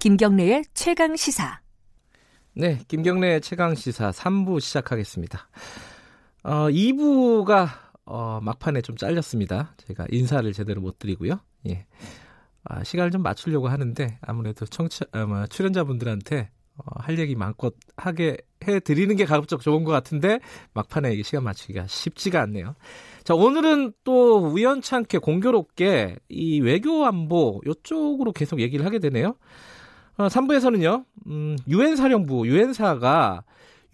김경래의 최강 시사. 네, 김경래의 최강 시사 3부 시작하겠습니다. 어, 2부가 어, 막판에 좀 잘렸습니다. 제가 인사를 제대로 못 드리고요. 예. 아, 시간을 좀 맞추려고 하는데 아무래도 청취 아, 뭐, 출연자분들한테 어, 할 얘기 마음껏 하게 해 드리는 게 가급적 좋은 것 같은데 막판에 시간 맞추기가 쉽지가 않네요. 자, 오늘은 또 우연찮게 공교롭게 이 외교 안보 이쪽으로 계속 얘기를 하게 되네요. 어, 3부에서는요, 음, 유엔 사령부, 유엔사가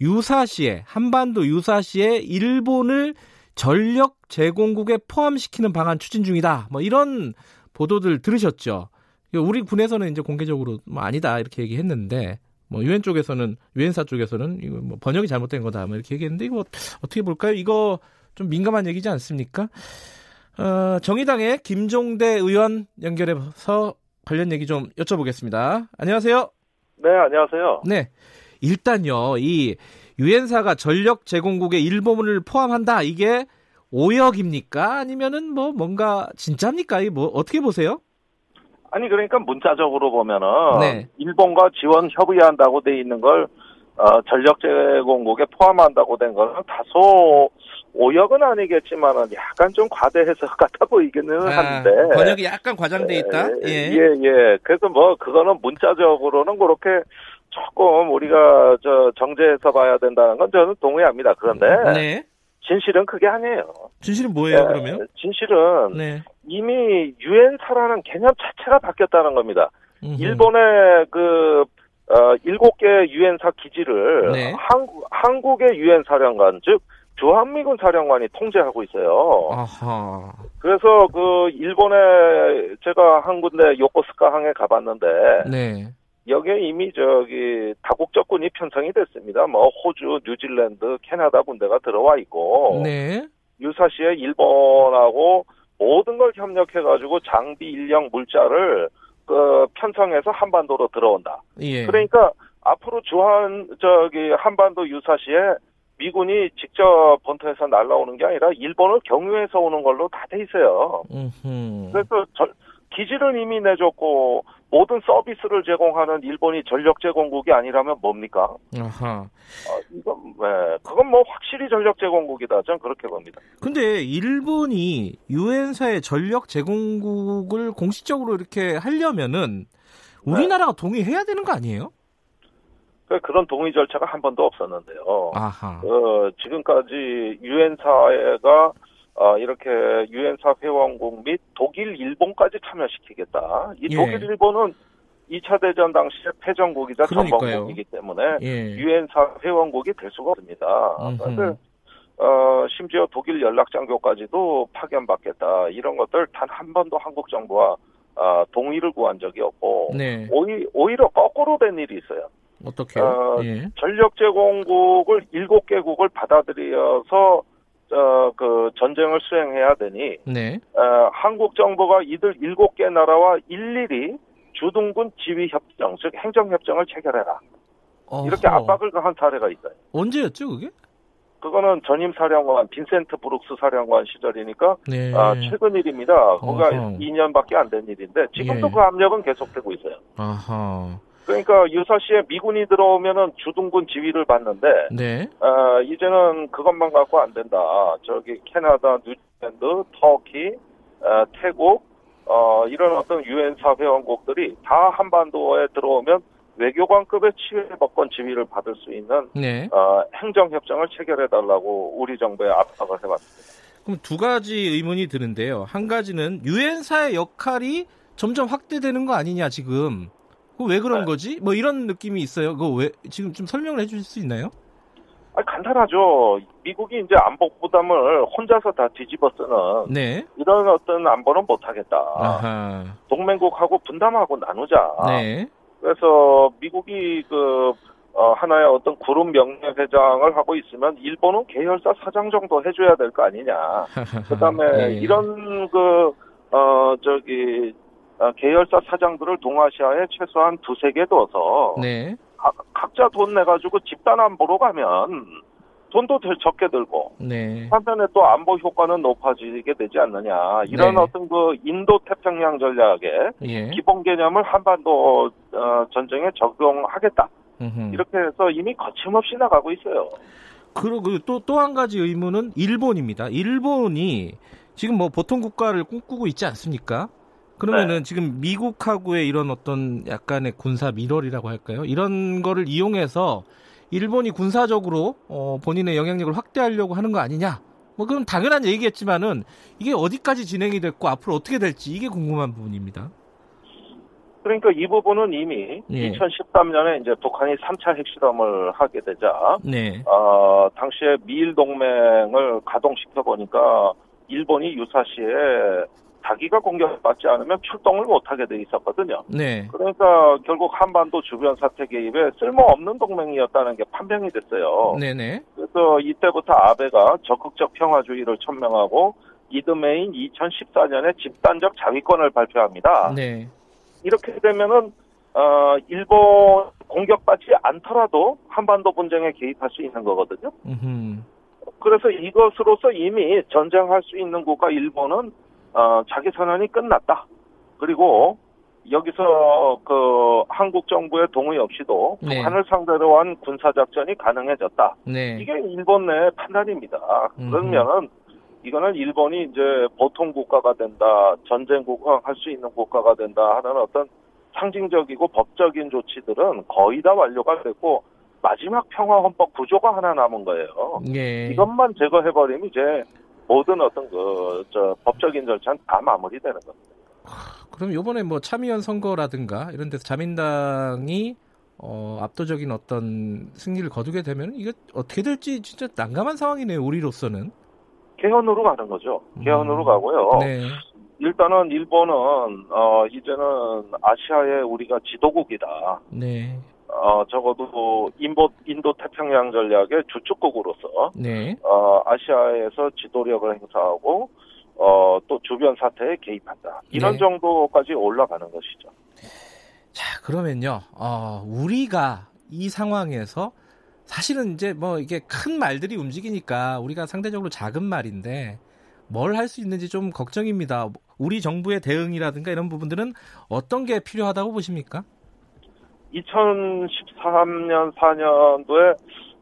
유사시에, 한반도 유사시에 일본을 전력 제공국에 포함시키는 방안 추진 중이다. 뭐 이런 보도들 들으셨죠? 우리 군에서는 이제 공개적으로 뭐 아니다 이렇게 얘기했는데 뭐 유엔 쪽에서는 유엔사 쪽에서는 이거 뭐 번역이 잘못된 거다 뭐 이렇게 얘기했는데 이거 어떻게 볼까요? 이거 좀 민감한 얘기지 않습니까? 어, 정의당의 김종대 의원 연결해서 관련 얘기 좀 여쭤보겠습니다. 안녕하세요. 네, 안녕하세요. 네. 일단요, 이 유엔사가 전력 제공국에 일본을 포함한다. 이게 오역입니까? 아니면은 뭐 뭔가 진짜입니까? 이 뭐 어떻게 보세요? 아니 그러니까 문자적으로 보면은 네. 일본과 지원 협의한다고 돼 있는 걸 어, 전력 제공국에 포함한다고 된 거는 다소 오역은 아니겠지만은 약간 좀 과대 해석 같아 보이기는 아, 한데 번역이 약간 과장돼 있다. 예. 예, 예. 그래서 뭐 그거는 문자적으로는 그렇게 조금 우리가 저 정제해서 봐야 된다는 건 저는 동의합니다. 그런데 네. 진실은 그게 아니에요. 진실은 뭐예요, 예, 그러면? 진실은 네. 이미 유엔사라는 개념 자체가 바뀌었다는 겁니다. 음흠. 일본의 그 어, 일곱 개 유엔사 기지를 네. 한국 한국의 유엔 사령관 즉 주한미군 사령관이 통제하고 있어요. 아하. 그래서 그 일본에 제가 한 군데 요코스카 항에 가봤는데 네. 여기에 이미 저기 다국적군이 편성이 됐습니다. 뭐 호주, 뉴질랜드, 캐나다 군대가 들어와 있고 네. 유사시에 일본하고 모든 걸 협력해 가지고 장비, 인력, 물자를 그 편성해서 한반도로 들어온다. 예. 그러니까 앞으로 주한 저기 한반도 유사시에 미군이 직접 본토에서 날라오는 게 아니라 일본을 경유해서 오는 걸로 다 돼 있어요. 음흠. 그래서 저- 기지를 이미 내줬고 모든 서비스를 제공하는 일본이 전력 제공국이 아니라면 뭡니까? 아하. 어, 이건 네, 그건 뭐 확실히 전력 제공국이다. 저는 그렇게 봅니다. 근데 일본이 유엔사의 전력 제공국을 공식적으로 이렇게 하려면은 우리나라가 동의해야 되는 거 아니에요? 그- 그런 동의 절차가 한 번도 없었는데요. 아하. 어, 지금까지 유엔사가 어, 이렇게 유엔사 회원국 및 독일, 일본까지 참여시키겠다. 이 예. 독일, 일본은 2차 대전 당시에 패전국이자. 전범국이기 때문에 예. 유엔사 회원국이 될 수가 없습니다. 음흠. 그런데 어, 심지어 독일 연락장교까지도 파견받겠다. 이런 것들 단 한 번도 한국 정부와 아, 동의를 구한 적이 없고 네. 오히, 오히려 거꾸로 된 일이 있어요. 어떻게요? 어, 예. 전력 제공국을 일곱 개국을 받아들여서 어, 그 전쟁을 수행해야 되니 네. 어, 한국 정부가 이들 일곱 개 나라와 일일이 주둔군 지휘 협정 즉 행정 협정을 체결해라 이렇게 어허. 압박을 가한 사례가 있어요. 언제였죠, 그게? 그거는 전임 사령관 빈센트 브룩스 사령관 시절이니까 네. 아, 최근 일입니다. 어허. 2년밖에 안 된 일인데 지금도 예. 그 압력은 계속되고 있어요. 아하. 그러니까 유사시에 미군이 들어오면은 주둔군 지휘를 받는데 네. 아, 이제는 그것만 갖고 안 된다. 저기 캐나다, 뉴질랜드, 터키, 아, 태국 어, 이런 어떤 유엔 사 회원국들이 다 한반도에 들어오면 외교관급의 치외법권 지위를 받을 수 있는 네. 어, 행정협정을 체결해달라고 우리 정부에 압박을 해봤습니다. 그럼 두 가지 의문이 드는데요. 한 가지는 유엔사의 역할이 점점 확대되는 거 아니냐 지금. 그거 왜 그런 네. 거지? 뭐 이런 느낌이 있어요. 그거 왜 지금 좀 설명을 해주실 수 있나요? 아니, 간단하죠. 미국이 이제 안보 부담을 혼자서 다 뒤집어 쓰는 네. 이런 어떤 안보는 못하겠다. 아하. 동맹국하고 분담하고 나누자. 네. 그래서 미국이 그 어, 하나의 어떤 그룹 명예회장을 하고 있으면 일본은 계열사 사장 정도 해줘야 될 거 아니냐. 그다음에 예. 이런 그 어, 저기 어, 계열사 사장들을 동아시아에 최소한 두세 개 둬서 네. 가- 각자 돈 내가지고 집단 안보로 가면 돈도 덜 적게 들고 네. 한편에 또 안보 효과는 높아지게 되지 않느냐 이런 네. 어떤 그 인도 태평양 전략의 예. 기본 개념을 한반도 어, 전쟁에 적용하겠다. 음흠. 이렇게 해서 이미 거침없이 나가고 있어요. 그리고 또 또 한 가지 의문은 일본입니다. 일본이 지금 뭐 보통 국가를 꿈꾸고 있지 않습니까? 그러면은 네. 지금 미국하고의 이런 어떤 약간의 군사 밀월이라고 할까요? 이런 거를 이용해서 일본이 군사적으로 어, 본인의 영향력을 확대하려고 하는 거 아니냐? 뭐 그럼 당연한 얘기겠지만은 이게 어디까지 진행이 됐고 앞으로 어떻게 될지 이게 궁금한 부분입니다. 그러니까 이 부분은 이미 예. 2013년에 이제 북한이 3차 핵실험을 하게 되자 네. 어, 당시에 미일 동맹을 가동시켜 보니까 일본이 유사시에 자기가 공격받지 않으면 출동을 못하게 돼 있었거든요. 네. 그러니까 결국 한반도 주변 사태 개입에 쓸모없는 동맹이었다는 게 판명이 됐어요. 네네. 그래서 이때부터 아베가 적극적 평화주의를 천명하고 이듬해인 2014년에 집단적 자위권을 발표합니다. 네. 이렇게 되면은 어, 일본 공격받지 않더라도 한반도 분쟁에 개입할 수 있는 거거든요. 음흠. 그래서 이것으로서 이미 전쟁할 수 있는 국가 일본은 어, 자기 선언이 끝났다. 그리고 여기서 그 한국 정부의 동의 없이도 네. 북한을 상대로 한 군사 작전이 가능해졌다. 네. 이게 일본 내 판단입니다. 음흠. 그러면은 이거는 일본이 이제 보통 국가가 된다, 전쟁 국가할 수 있는 국가가 된다 하는 어떤 상징적이고 법적인 조치들은 거의 다 완료가 됐고 마지막 평화 헌법 구조가 하나 남은 거예요. 예. 이것만 제거해버리면 이제 모든 어떤 그 저 법적인 절차는 다 마무리되는 겁니다. 그럼 요번에 뭐 참의원 선거라든가 이런 데서 자민당이 어, 압도적인 어떤 승리를 거두게 되면 이게 어떻게 될지 진짜 난감한 상황이네요. 우리로서는. 개헌으로 가는 거죠. 개헌으로 음. 가고요. 네. 일단은 일본은 어 이제는 아시아의 우리가 지도국이다. 네. 어 적어도 인도 인도 태평양 전략의 주축국으로서 네. 어 아시아에서 지도력을 행사하고 어 또 주변 사태에 개입한다. 이런 네. 정도까지 올라가는 것이죠. 자, 그러면요. 어, 우리가 이 상황에서 사실은 이제 뭐 이게 큰 말들이 움직이니까 우리가 상대적으로 작은 말인데 뭘 할 수 있는지 좀 걱정입니다. 우리 정부의 대응이라든가 이런 부분들은 어떤 게 필요하다고 보십니까? 2013년 4년도에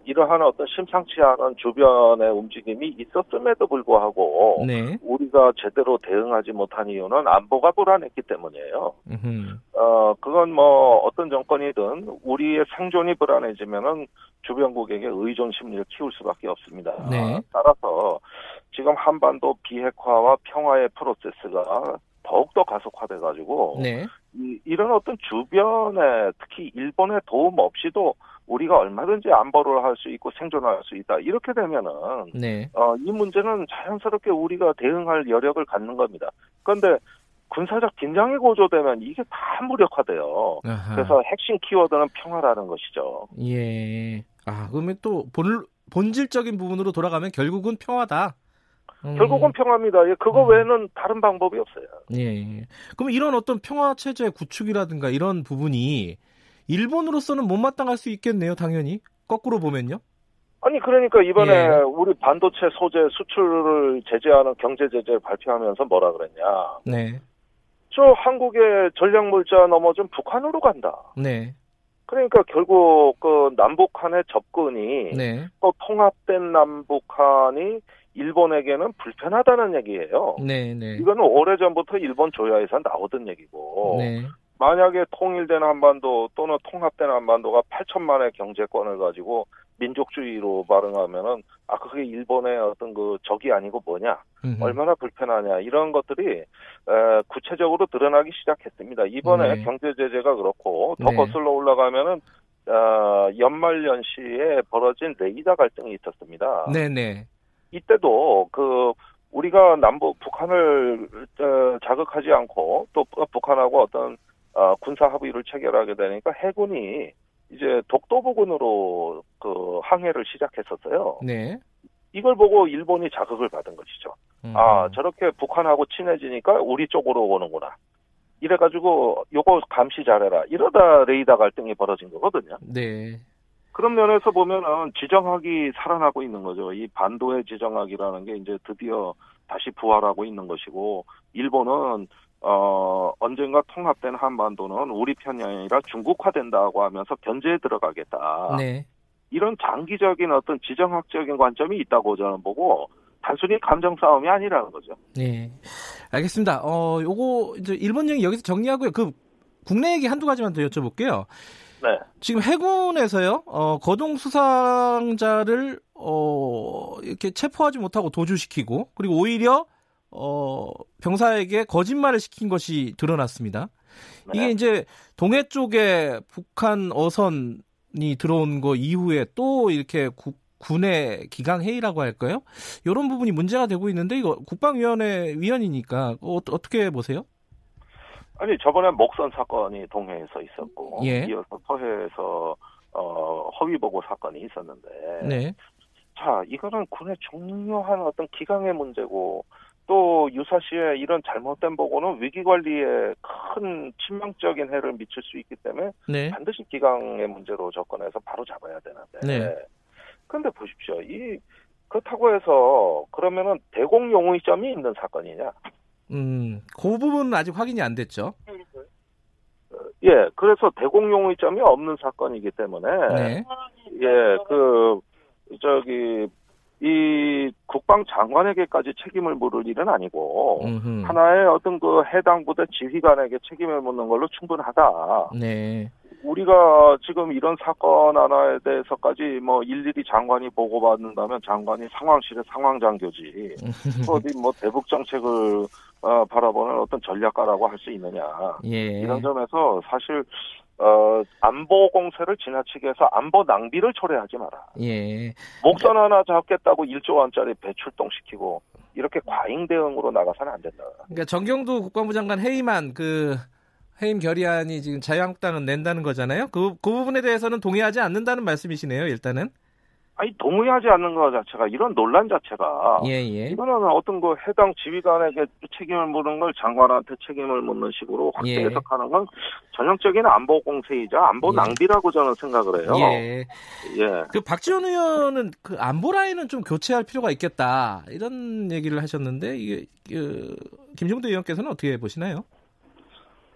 이러한 어떤 심상치 않은 주변의 움직임이 있었음에도 불구하고 네. 우리가 제대로 대응하지 못한 이유는 안보가 불안했기 때문이에요. 어, 그건 뭐 어떤 정권이든 우리의 생존이 불안해지면은 주변국에게 의존 심리를 키울 수밖에 없습니다. 네. 따라서 지금 한반도 비핵화와 평화의 프로세스가 더욱더 가속화돼 가지고 네. 이, 이런 어떤 주변에 특히 일본의 도움 없이도 우리가 얼마든지 안보를 할 수 있고 생존할 수 있다. 이렇게 되면은 네. 어, 이 문제는 자연스럽게 우리가 대응할 여력을 갖는 겁니다. 그런데 군사적 긴장이 고조되면 이게 다 무력화돼요. 아하. 그래서 핵심 키워드는 평화라는 것이죠. 예. 아, 그러면 또 본, 본질적인 부분으로 돌아가면 결국은 평화다. 음, 결국은 평화입니다. 예, 그거 음. 외에는 다른 방법이 없어요. 예. 그럼 이런 어떤 평화 체제 구축이라든가 이런 부분이 일본으로서는 못마땅할 수 있겠네요, 당연히. 거꾸로 보면요. 아니 그러니까 이번에 예. 우리 반도체 소재 수출을 제재하는 경제 제재를 발표하면서 뭐라 그랬냐? 네. 저 한국의 전략 물자 넘어진 북한으로 간다. 네. 그러니까 결국 그 남북한의 접근이 네. 또 통합된 남북한이 일본에게는 불편하다는 얘기예요. 네. 네. 이거는 오래전부터 일본 조야에서 나오던 얘기고 네. 만약에 통일된 한반도 또는 통합된 한반도가 8천만의 경제권을 가지고 민족주의로 발응하면은 아 그게 일본의 어떤 그 적이 아니고 뭐냐 음흠. 얼마나 불편하냐 이런 것들이 에, 구체적으로 드러나기 시작했습니다. 이번에 네. 경제 제재가 그렇고 더 네. 거슬러 올라가면은 어, 연말연시에 벌어진 레이더 갈등이 있었습니다. 네. 네. 이때도 그 우리가 남북 북한을 어, 자극하지 않고 또 북한하고 어떤 어, 군사 합의를 체결하게 되니까 해군이 이제 독도 부근으로 그 항해를 시작했었어요. 네. 이걸 보고 일본이 자극을 받은 것이죠. 음. 아 저렇게 북한하고 친해지니까 우리 쪽으로 오는구나. 이래가지고 요거 감시 잘해라. 이러다 레이더 갈등이 벌어진 거거든요. 네. 그런 면에서 보면은 지정학이 살아나고 있는 거죠. 이 반도의 지정학이라는 게 이제 드디어 다시 부활하고 있는 것이고 일본은 어, 언젠가 통합된 한반도는 우리 편이 아니라 중국화된다고 하면서 견제에 들어가겠다. 네. 이런 장기적인 어떤 지정학적인 관점이 있다고 저는 보고 단순히 감정 싸움이 아니라는 거죠. 네. 알겠습니다. 어, 요거 이제 일본 얘기 여기서 정리하고요. 그 국내 얘기 한두 가지만 더 여쭤볼게요. 네. 지금 해군에서요, 어, 거동 수상자를, 어, 이렇게 체포하지 못하고 도주시키고, 그리고 오히려, 어, 병사에게 거짓말을 시킨 것이 드러났습니다. 네. 이게 이제 동해 쪽에 북한 어선이 들어온 거 이후에 또 이렇게 국, 군의 기강 회의라고 할까요? 이런 부분이 문제가 되고 있는데 이거 국방위원회 위원이니까 어, 어떻게 보세요? 아니 저번에 목선 사건이 동해에서 있었고 예. 이어서 서해에서 어, 허위 보고 사건이 있었는데 네. 자 이거는 군의 중요한 어떤 기강의 문제고 또 유사시에 이런 잘못된 보고는 위기 관리에 큰 치명적인 해를 미칠 수 있기 때문에 네. 반드시 기강의 문제로 접근해서 바로 잡아야 되는데 네. 근데 보십시오 이 그렇다고 해서 그러면은 대공 용의점이 있는 사건이냐 음, 그 부분은 아직 확인이 안 됐죠. 예, 그래서 대공 용의점이 없는 사건이기 때문에 네. 예, 그 저기 이 국방장관에게까지 책임을 물을 일은 아니고 음흠. 하나의 어떤 그 해당 부대 지휘관에게 책임을 묻는 걸로 충분하다. 네. 우리가 지금 이런 사건 하나에 대해서까지 뭐 일일이 장관이 보고받는다면 장관이 상황실의 상황장교지 어디 뭐 대북 정책을 어, 바라보는 어떤 전략가라고 할 수 있느냐 예. 이런 점에서 사실 어, 안보 공세를 지나치게 해서 안보 낭비를 초래하지 마라. 예. 목선 하나 잡겠다고 1조 원짜리 배출동시키고 이렇게 과잉 대응으로 나가서는 안 된다. 그러니까 정경도 국방부 장관 해임안 그 해임 결의안이 지금 자유한국당은 낸다는 거잖아요. 그, 그 부분에 대해서는 동의하지 않는다는 말씀이시네요. 일단은. 아니 동의하지 않는 것 자체가 이런 논란 자체가 예, 예. 이거는 어떤 그 해당 지휘관에게 책임을 묻는 걸 장관한테 책임을 묻는 식으로 확대 예. 해석하는 건 전형적인 안보 공세이자 안보 예. 낭비라고 저는 생각을 해요. 예. 예. 그 박지원 의원은 그 안보 라인은 좀 교체할 필요가 있겠다 이런 얘기를 하셨는데 이게 그 김종대 의원께서는 어떻게 보시나요?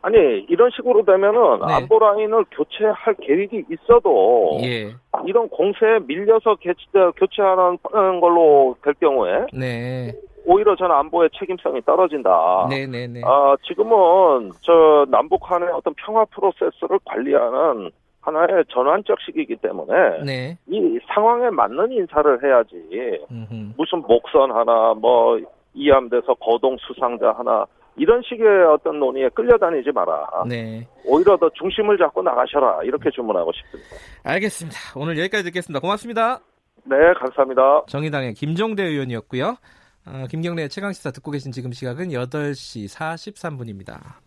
아니 이런 식으로 되면은 네. 안보 라인을 교체할 계획이 있어도 예, 이런 공세에 밀려서 개체, 교체하는 걸로 될 경우에 네, 오히려 저는 안보의 책임성이 떨어진다. 네, 네, 네, 아, 지금은 저 남북 간의 어떤 평화 프로세스를 관리하는 하나의 전환적 시기이기 때문에 네, 이 상황에 맞는 인사를 해야지 음흠. 무슨 목선 하나 뭐 이함돼서 거동 수상자 하나 이런 식의 어떤 논의에 끌려다니지 마라. 네, 오히려 더 중심을 잡고 나가셔라 이렇게 주문하고 싶습니다. 알겠습니다. 오늘 여기까지 듣겠습니다. 고맙습니다. 네, 감사합니다. 정의당의 김종대 의원이었고요. 아, 김경래 최강 시사 듣고 계신 지금 시각은 8시 43분입니다.